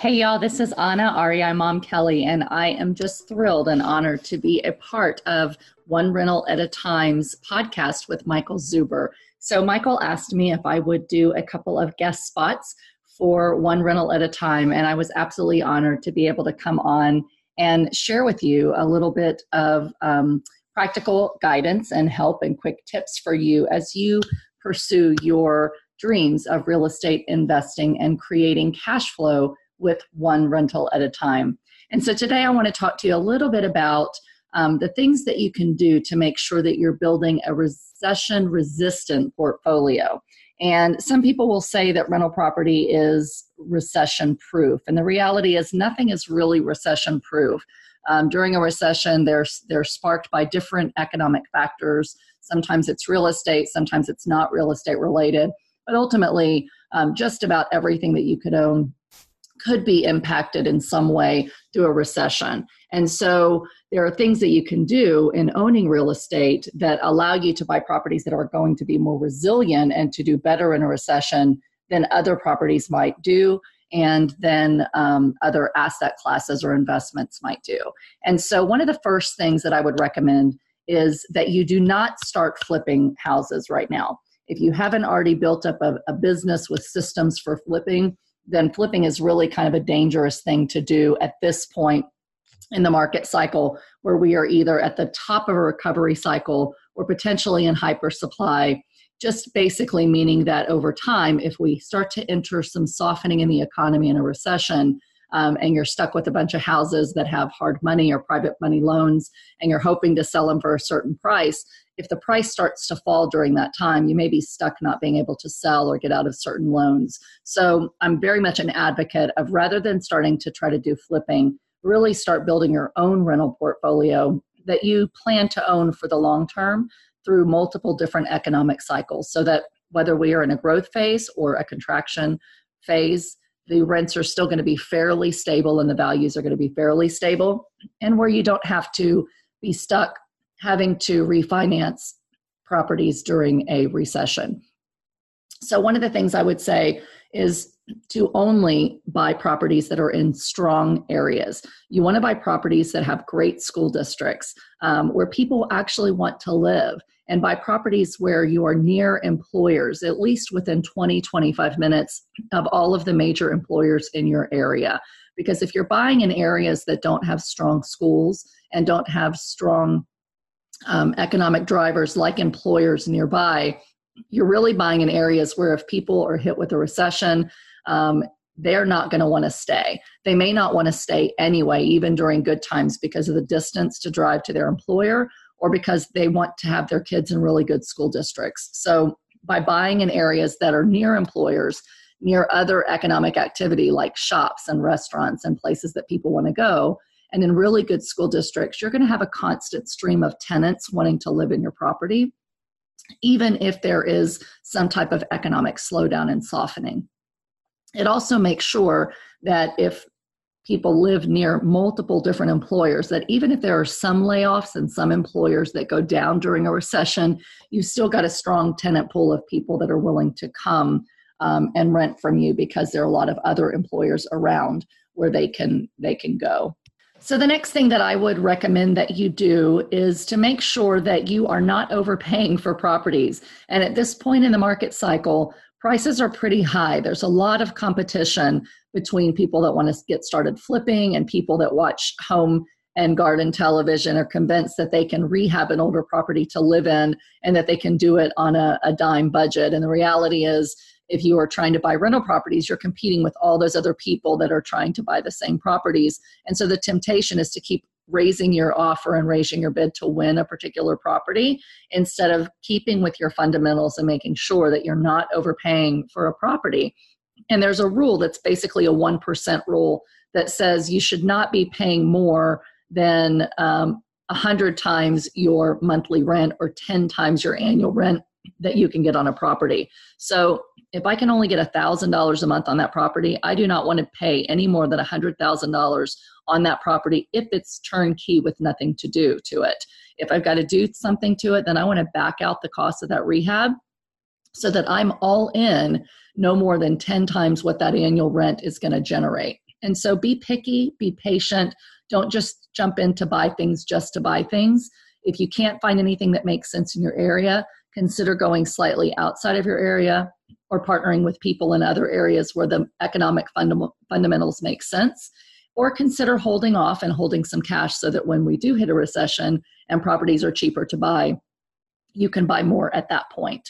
Hey, y'all, this is Anna REI Mom Kelly, and I am just thrilled and honored to be a part of One Rental at a Time's podcast with Michael Zuber. So Michael asked me if I would do a couple of guest spots for one rental at a time, and I was absolutely honored to be able to come on and share with you a little bit of um, practical guidance and help and quick tips for you as you pursue your dreams of real estate investing and creating cash flow with one rental at a time. And so today I want to talk to you a little bit about um, the things that you can do to make sure that you're building a recession resistant portfolio. And some people will say that rental property is recession proof. And the reality is, nothing is really recession proof. Um, during a recession, they're, they're sparked by different economic factors. Sometimes it's real estate, sometimes it's not real estate related. But ultimately, um, just about everything that you could own could be impacted in some way through a recession. And so there are things that you can do in owning real estate that allow you to buy properties that are going to be more resilient and to do better in a recession than other properties might do and then um, other asset classes or investments might do. And so, one of the first things that I would recommend is that you do not start flipping houses right now. If you haven't already built up a, a business with systems for flipping, then flipping is really kind of a dangerous thing to do at this point in the market cycle where we are either at the top of a recovery cycle or potentially in hyper supply just basically meaning that over time if we start to enter some softening in the economy in a recession um, and you're stuck with a bunch of houses that have hard money or private money loans and you're hoping to sell them for a certain price if the price starts to fall during that time you may be stuck not being able to sell or get out of certain loans. So i'm very much an advocate of rather than starting to try to do flipping really start building your own rental portfolio that you plan to own for the long term through multiple different economic cycles so that whether we are in a growth phase or a contraction phase, the rents are still going to be fairly stable and the values are going to be fairly stable, and where you don't have to be stuck having to refinance properties during a recession. So, one of the things I would say is to only buy properties that are in strong areas. You want to buy properties that have great school districts um, where people actually want to live, and buy properties where you are near employers, at least within 20, 25 minutes of all of the major employers in your area. Because if you're buying in areas that don't have strong schools and don't have strong um, economic drivers like employers nearby, you're really buying in areas where if people are hit with a recession, um, they're not going to want to stay. They may not want to stay anyway, even during good times, because of the distance to drive to their employer or because they want to have their kids in really good school districts. So, by buying in areas that are near employers, near other economic activity like shops and restaurants and places that people want to go, and in really good school districts, you're going to have a constant stream of tenants wanting to live in your property even if there is some type of economic slowdown and softening. It also makes sure that if people live near multiple different employers that even if there are some layoffs and some employers that go down during a recession you've still got a strong tenant pool of people that are willing to come um, and rent from you because there are a lot of other employers around where they can they can go so the next thing that i would recommend that you do is to make sure that you are not overpaying for properties. And at this point in the market cycle prices are pretty high. There's a lot of competition between people that want to get started flipping and people that watch home and garden television are convinced that they can rehab an older property to live in and that they can do it on a, a dime budget. And the reality is if you are trying to buy rental properties, you're competing with all those other people that are trying to buy the same properties. And so the temptation is to keep raising your offer and raising your bid to win a particular property instead of keeping with your fundamentals and making sure that you're not overpaying for a property. And there's a rule that's basically a 1% rule that says you should not be paying more than um, 100 times your monthly rent or 10 times your annual rent that you can get on a property. So if I can only get $1,000 a month on that property, I do not want to pay any more than $100,000 on that property if it's turnkey with nothing to do to it. If I've got to do something to it, then I want to back out the cost of that rehab so that I'm all in no more than 10 times what that annual rent is going to generate. And so be picky, be patient. Don't just jump in to buy things just to buy things. If you can't find anything that makes sense in your area, consider going slightly outside of your area or partnering with people in other areas where the economic fundamentals make sense or consider holding off and holding some cash so that when we do hit a recession and properties are cheaper to buy you can buy more at that point.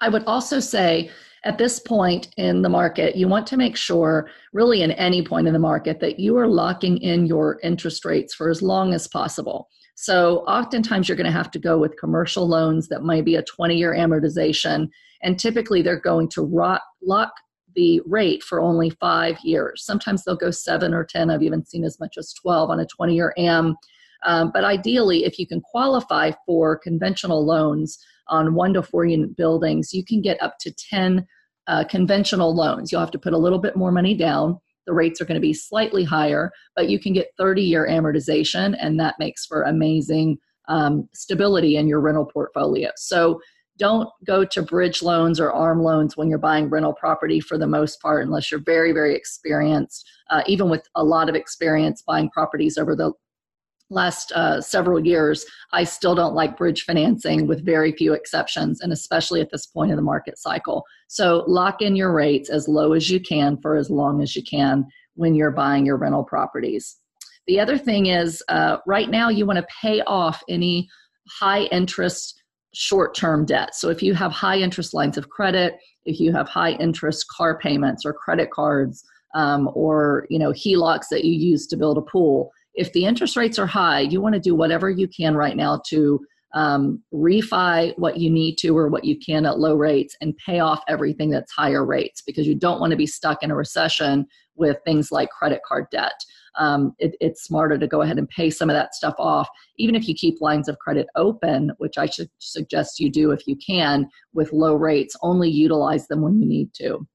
I would also say at this point in the market you want to make sure really in any point in the market that you are locking in your interest rates for as long as possible so oftentimes you're going to have to go with commercial loans that might be a 20 year amortization. And typically they're going to lock the rate for only five years. Sometimes they'll go seven or 10. I've even seen as much as 12 on a 20 year AM. Um, but ideally, if you can qualify for conventional loans on one to four unit buildings, you can get up to 10 uh, conventional loans. You'll have to put a little bit more money down the rates are going to be slightly higher, but you can get 30 year amortization, and that makes for amazing um, stability in your rental portfolio. So don't go to bridge loans or ARM loans when you're buying rental property for the most part, unless you're very, very experienced. Uh, even with a lot of experience buying properties over the last uh, several years, I still don't like bridge financing with very few exceptions, and especially at this point in the market cycle. So lock in your rates as low as you can for as long as you can when you're buying your rental properties. The other thing is, uh, right now, you want to pay off any high interest short term debt. So if you have high interest lines of credit, if you have high interest car payments or credit cards, um, or you know HELOCs that you use to build a pool, if the interest rates are high, you want to do whatever you can right now to um, refi what you need to or what you can at low rates and pay off everything that's higher rates because you don't want to be stuck in a recession with things like credit card debt. Um, it, it's smarter to go ahead and pay some of that stuff off, even if you keep lines of credit open, which I should suggest you do if you can with low rates. Only utilize them when you need to.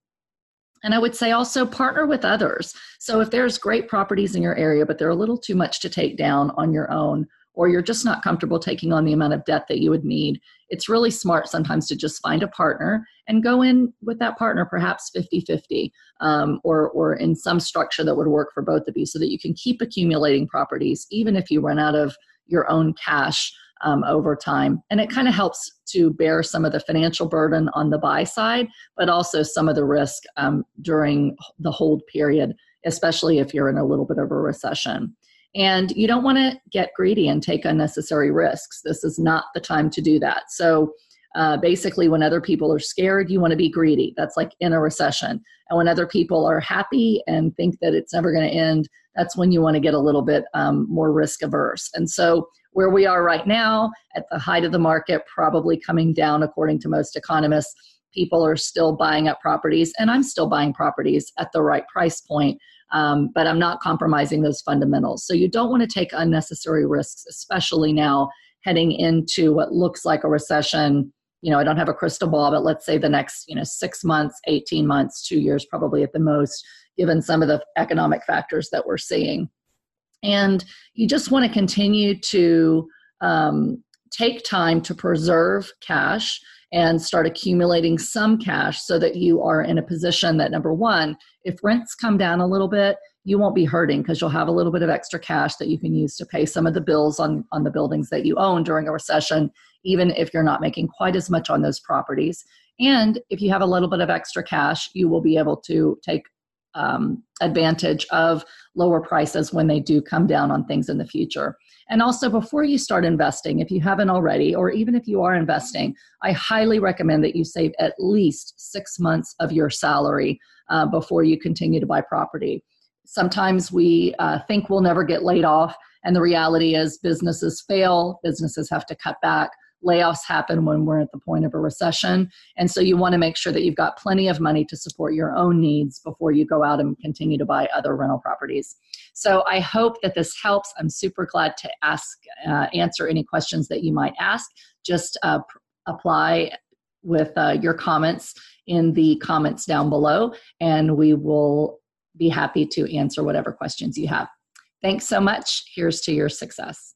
And I would say also partner with others. So if there's great properties in your area, but they're a little too much to take down on your own, or you're just not comfortable taking on the amount of debt that you would need, it's really smart sometimes to just find a partner and go in with that partner, perhaps 50 50, um, or, or in some structure that would work for both of you so that you can keep accumulating properties, even if you run out of your own cash um, over time. And it kind of helps to bear some of the financial burden on the buy side, but also some of the risk um, during the hold period, especially if you're in a little bit of a recession. And you don't want to get greedy and take unnecessary risks. This is not the time to do that. So, uh, basically, when other people are scared, you want to be greedy. That's like in a recession. And when other people are happy and think that it's never going to end, that's when you want to get a little bit um, more risk averse. And so, where we are right now, at the height of the market, probably coming down according to most economists, people are still buying up properties, and I'm still buying properties at the right price point. Um, but I'm not compromising those fundamentals. So you don't want to take unnecessary risks, especially now heading into what looks like a recession you know, I don't have a crystal ball, but let's say the next, you know, six months, 18 months, two years probably at the most, given some of the economic factors that we're seeing. And you just want to continue to um, take time to preserve cash and start accumulating some cash so that you are in a position that number one, if rents come down a little bit, you won't be hurting because you'll have a little bit of extra cash that you can use to pay some of the bills on, on the buildings that you own during a recession, even if you're not making quite as much on those properties. And if you have a little bit of extra cash, you will be able to take um, advantage of lower prices when they do come down on things in the future. And also, before you start investing, if you haven't already, or even if you are investing, I highly recommend that you save at least six months of your salary uh, before you continue to buy property. Sometimes we uh, think we'll never get laid off, and the reality is businesses fail, businesses have to cut back layoffs happen when we're at the point of a recession. And so you want to make sure that you've got plenty of money to support your own needs before you go out and continue to buy other rental properties. So I hope that this helps. I'm super glad to ask, uh, answer any questions that you might ask. Just uh, pr- apply with uh, your comments in the comments down below, and we will be happy to answer whatever questions you have. Thanks so much. Here's to your success.